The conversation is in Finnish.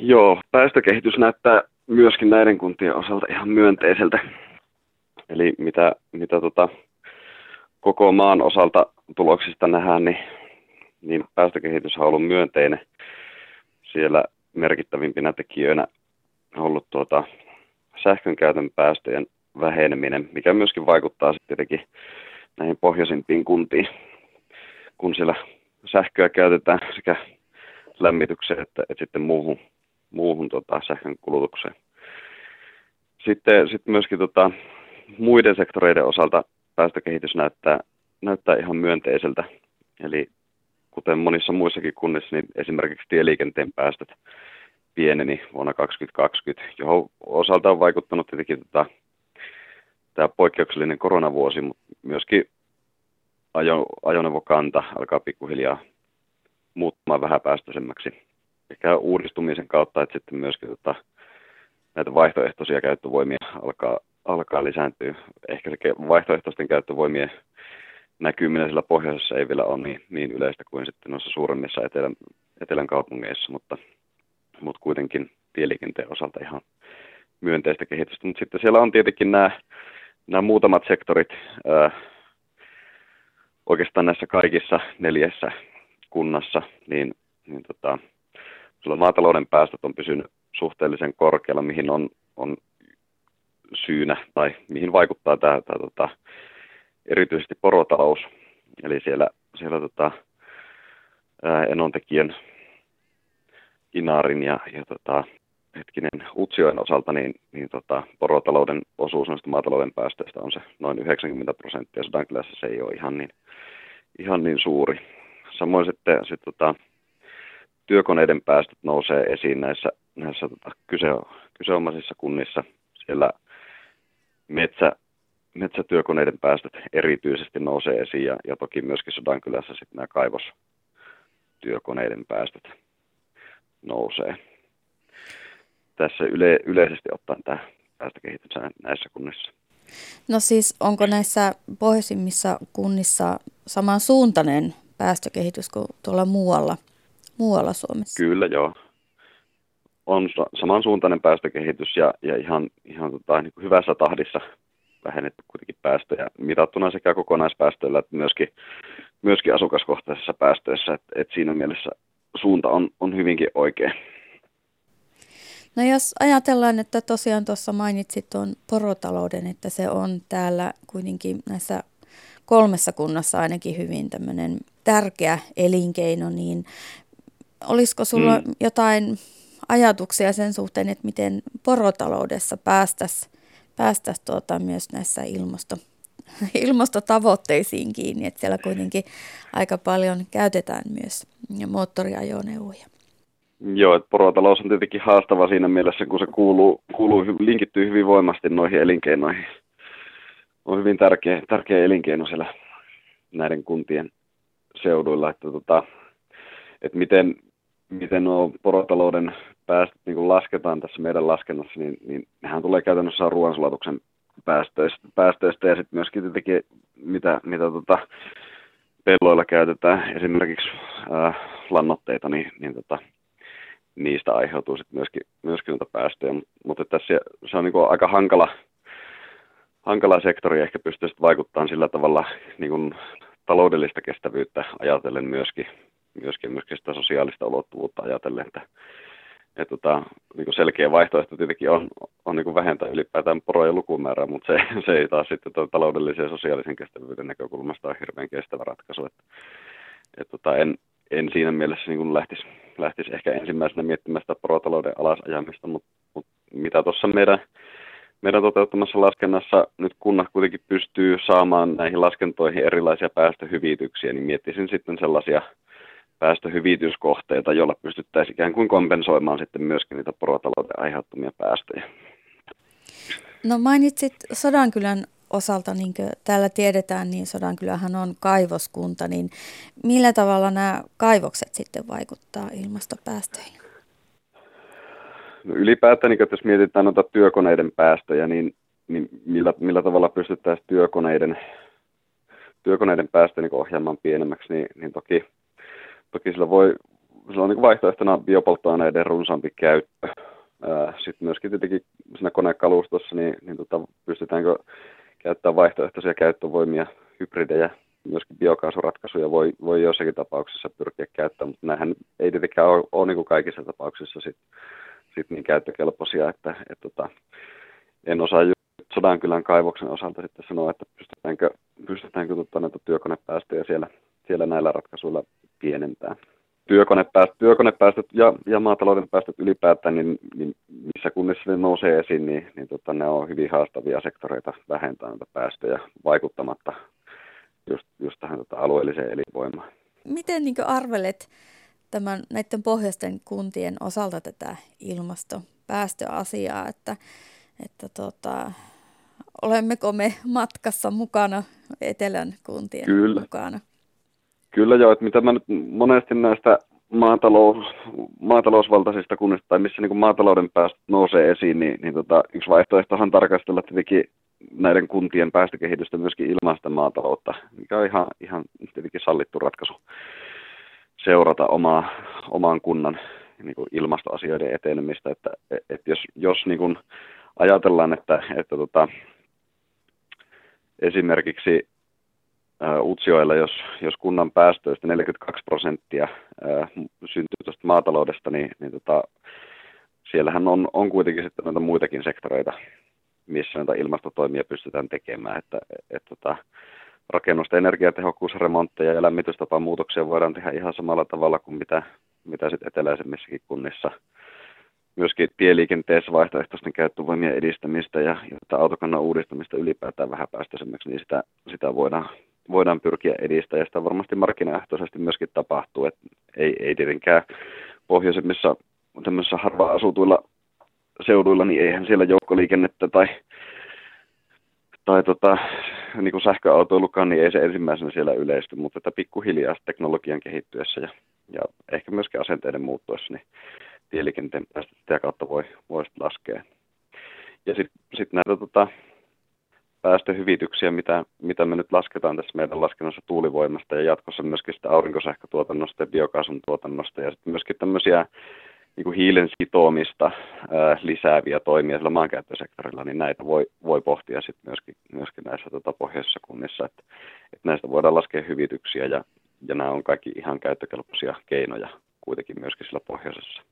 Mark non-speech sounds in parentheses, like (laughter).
Joo, päästökehitys näyttää myöskin näiden kuntien osalta ihan myönteiseltä. Eli mitä, mitä tota, koko maan osalta tuloksista nähdään, niin, niin päästökehitys on ollut myönteinen. Siellä merkittävimpinä tekijöinä on ollut tuota, sähkön käytön päästöjen väheneminen, mikä myöskin vaikuttaa sitten tietenkin näihin pohjoisimpiin kuntiin, kun siellä sähköä käytetään sekä lämmitykseen että, että sitten muuhun, muuhun tota, sähkön kulutukseen. Sitten, sitten myöskin tota, muiden sektoreiden osalta päästökehitys näyttää, näyttää ihan myönteiseltä. Eli kuten monissa muissakin kunnissa, niin esimerkiksi tieliikenteen päästöt pieneni vuonna 2020, johon osalta on vaikuttanut tietenkin tota, tämä poikkeuksellinen koronavuosi, mutta myöskin ajo, ajoneuvokanta alkaa pikkuhiljaa muuttumaan vähäpäästöisemmäksi. Ehkä uudistumisen kautta, että sitten myöskin tota, näitä vaihtoehtoisia käyttövoimia alkaa, alkaa lisääntyä. Ehkä se vaihtoehtoisten käyttövoimien näkyminen sillä pohjoisessa ei vielä ole niin, niin yleistä kuin sitten noissa suuremmissa etelän, etelän kaupungeissa, mutta, mutta kuitenkin tieliikenteen osalta ihan myönteistä kehitystä. Mutta sitten siellä on tietenkin nämä, nämä muutamat sektorit, ää, oikeastaan näissä kaikissa neljässä kunnassa, niin, niin tota, maatalouden päästöt on pysynyt suhteellisen korkealla, mihin on, on syynä tai mihin vaikuttaa tämä, tämä tota, erityisesti porotalous. Eli siellä, siellä tota, ää, enontekijän Inarin ja, ja tota, hetkinen Utsioen osalta, niin, niin tota, porotalouden osuus noista maatalouden päästöistä on se noin 90 prosenttia. Sodankylässä se ei ole ihan niin, ihan niin suuri. Samoin sitten sit, tota, työkoneiden päästöt nousee esiin näissä, näissä tota, kyse, kyseomaisissa kunnissa. Siellä metsä, metsätyökoneiden päästöt erityisesti nousee esiin ja, ja toki myöskin Sodankylässä sitten nämä kaivostyökoneiden päästöt nousee. Tässä yle, yleisesti ottaen tämä päästökehitys näissä kunnissa. No siis onko näissä pohjoisimmissa kunnissa samansuuntainen päästökehitys kuin tuolla muualla, muualla Suomessa? Kyllä joo. On samansuuntainen päästökehitys ja, ja ihan, ihan tota, niin kuin hyvässä tahdissa vähennetty kuitenkin päästöjä mitattuna sekä kokonaispäästöillä että myöskin, myöskin asukaskohtaisissa päästöissä. Et, et siinä mielessä suunta on, on hyvinkin oikein. No jos ajatellaan, että tosiaan tuossa mainitsit tuon porotalouden, että se on täällä kuitenkin näissä kolmessa kunnassa ainakin hyvin tämmöinen tärkeä elinkeino, niin olisiko sulla mm. jotain ajatuksia sen suhteen, että miten porotaloudessa päästäisiin päästäisi tuota myös näissä ilmasto, (laughs) ilmastotavoitteisiin kiinni, että siellä kuitenkin aika paljon käytetään myös moottoriajoneuvoja. Joo, että porotalous on tietenkin haastava siinä mielessä, kun se kuuluu, kuuluu linkittyy hyvin voimasti noihin elinkeinoihin. On hyvin tärkeä, tärkeä elinkeino siellä näiden kuntien seuduilla, että, tota, että miten, miten nuo porotalouden päästöt niin lasketaan tässä meidän laskennassa, niin, niin nehän tulee käytännössä ruoansulatuksen päästöistä, päästöistä ja sitten myöskin tietenkin mitä, mitä tota, pelloilla käytetään, esimerkiksi ää, lannoitteita, niin, niin tota, niistä aiheutuu sitten myöskin, myöskin noita päästöjä, mutta tässä se on niin aika hankala, hankala sektori ehkä pystyy vaikuttamaan sillä tavalla niin taloudellista kestävyyttä ajatellen myöskin, myöskin, myöskin sitä sosiaalista ulottuvuutta ajatellen, että, että tota, niin selkeä vaihtoehto tietenkin on, on niin vähentää ylipäätään porojen lukumäärää, mutta se, se ei taas sitten taloudellisen ja sosiaalisen kestävyyden näkökulmasta ole hirveän kestävä ratkaisu. Että, että tota, en, en siinä mielessä niin lähtisi, lähtisi ehkä ensimmäisenä miettimään sitä porotalouden alasajamista, mutta, mutta mitä tuossa meidän meidän toteuttamassa laskennassa nyt kunnat kuitenkin pystyy saamaan näihin laskentoihin erilaisia päästöhyvityksiä, niin miettisin sitten sellaisia päästöhyvityskohteita, joilla pystyttäisiin ikään kuin kompensoimaan sitten myöskin niitä porotalouden aiheuttamia päästöjä. No mainitsit Sodankylän osalta, niin kuin täällä tiedetään, niin Sodankylähän on kaivoskunta, niin millä tavalla nämä kaivokset sitten vaikuttaa ilmastopäästöihin? No ylipäätään, niin jos mietitään noita työkoneiden päästöjä, niin, niin millä, millä tavalla pystyttäisiin työkoneiden, työkoneiden päästöjä niin ohjaamaan pienemmäksi, niin, niin toki, toki sillä voi se on niin vaihtoehtona biopolttoaineiden runsaampi käyttö. Sitten myöskin tietenkin siinä konekalustossa, niin, niin tota, pystytäänkö käyttämään vaihtoehtoisia käyttövoimia, hybridejä, myöskin biokaasuratkaisuja voi, voi jossakin tapauksessa pyrkiä käyttämään, mutta nämähän ei tietenkään ole, ole niin kuin kaikissa tapauksissa sit, sit niin käyttökelpoisia, että et, tota, en osaa Sodankylän kaivoksen osalta sitten sanoa, että pystytäänkö, pystytäänkö tota, näitä työkonepäästöjä siellä, siellä näillä ratkaisuilla pienentää. Työkonepäästöt, työkonepäästöt ja, ja maatalouden päästöt ylipäätään, niin, niin missä kunnissa ne nousee esiin, niin, niin tota, ne on hyvin haastavia sektoreita vähentää näitä päästöjä vaikuttamatta just, just tähän tota, alueelliseen elinvoimaan. Miten niin arvelet tämän, näiden pohjoisten kuntien osalta tätä ilmastopäästöasiaa, että, että tota, olemmeko me matkassa mukana, etelän kuntien Kyllä. mukana? Kyllä joo, että mitä mä nyt monesti näistä maatalous, maatalousvaltaisista kunnista tai missä niin kuin maatalouden päästöt nousee esiin, niin, niin tota, yksi vaihtoehtohan tarkastella tietenkin näiden kuntien päästökehitystä myöskin ilmaista maataloutta, mikä on ihan, ihan tietenkin sallittu ratkaisu seurata omaa, oman kunnan niin kuin ilmastoasioiden etenemistä. Että, että jos, jos niin kuin ajatellaan, että, että tota, esimerkiksi Utsioilla, jos, jos kunnan päästöistä 42 prosenttia syntyy tuosta maataloudesta, niin, niin tota, siellähän on, on kuitenkin sitten noita muitakin sektoreita, missä näitä ilmastotoimia pystytään tekemään. Että, et, tota, rakennusten energiatehokkuusremontteja ja lämmitystapamuutoksia voidaan tehdä ihan samalla tavalla kuin mitä, mitä sitten eteläisemmissäkin kunnissa. Myöskin tieliikenteessä vaihtoehtoisten käyttövoimien edistämistä ja, ja autokannan uudistamista ylipäätään vähäpäästöisemmäksi, niin sitä, sitä voidaan, voidaan pyrkiä edistämään. Ja sitä varmasti markkinaehtoisesti myöskin tapahtuu. Et ei, ei tietenkään pohjoisemmissa tämmöisissä harvaan asutuilla seuduilla, niin eihän siellä joukkoliikennettä tai, tai tota, niin kuin sähköautoilukaan, niin ei se ensimmäisenä siellä yleisty, mutta että pikkuhiljaa teknologian kehittyessä ja, ja ehkä myöskin asenteiden muuttuessa, niin tieliikenteen päästä sitä kautta voi, voi laskea. Ja sitten sit näitä tota, päästöhyvityksiä, mitä, mitä me nyt lasketaan tässä meidän laskennassa tuulivoimasta ja jatkossa myöskin sitä aurinkosähkötuotannosta ja biokaasun tuotannosta ja sitten myöskin tämmöisiä niin kuin hiilen sitomista ää, lisääviä toimia sillä maankäyttösektorilla, niin näitä voi, voi pohtia sitten myöskin, myöskin näissä tota, pohjoisissa kunnissa, että, että näistä voidaan laskea hyvityksiä ja, ja nämä on kaikki ihan käyttökelpoisia keinoja kuitenkin myöskin sillä pohjoisessa.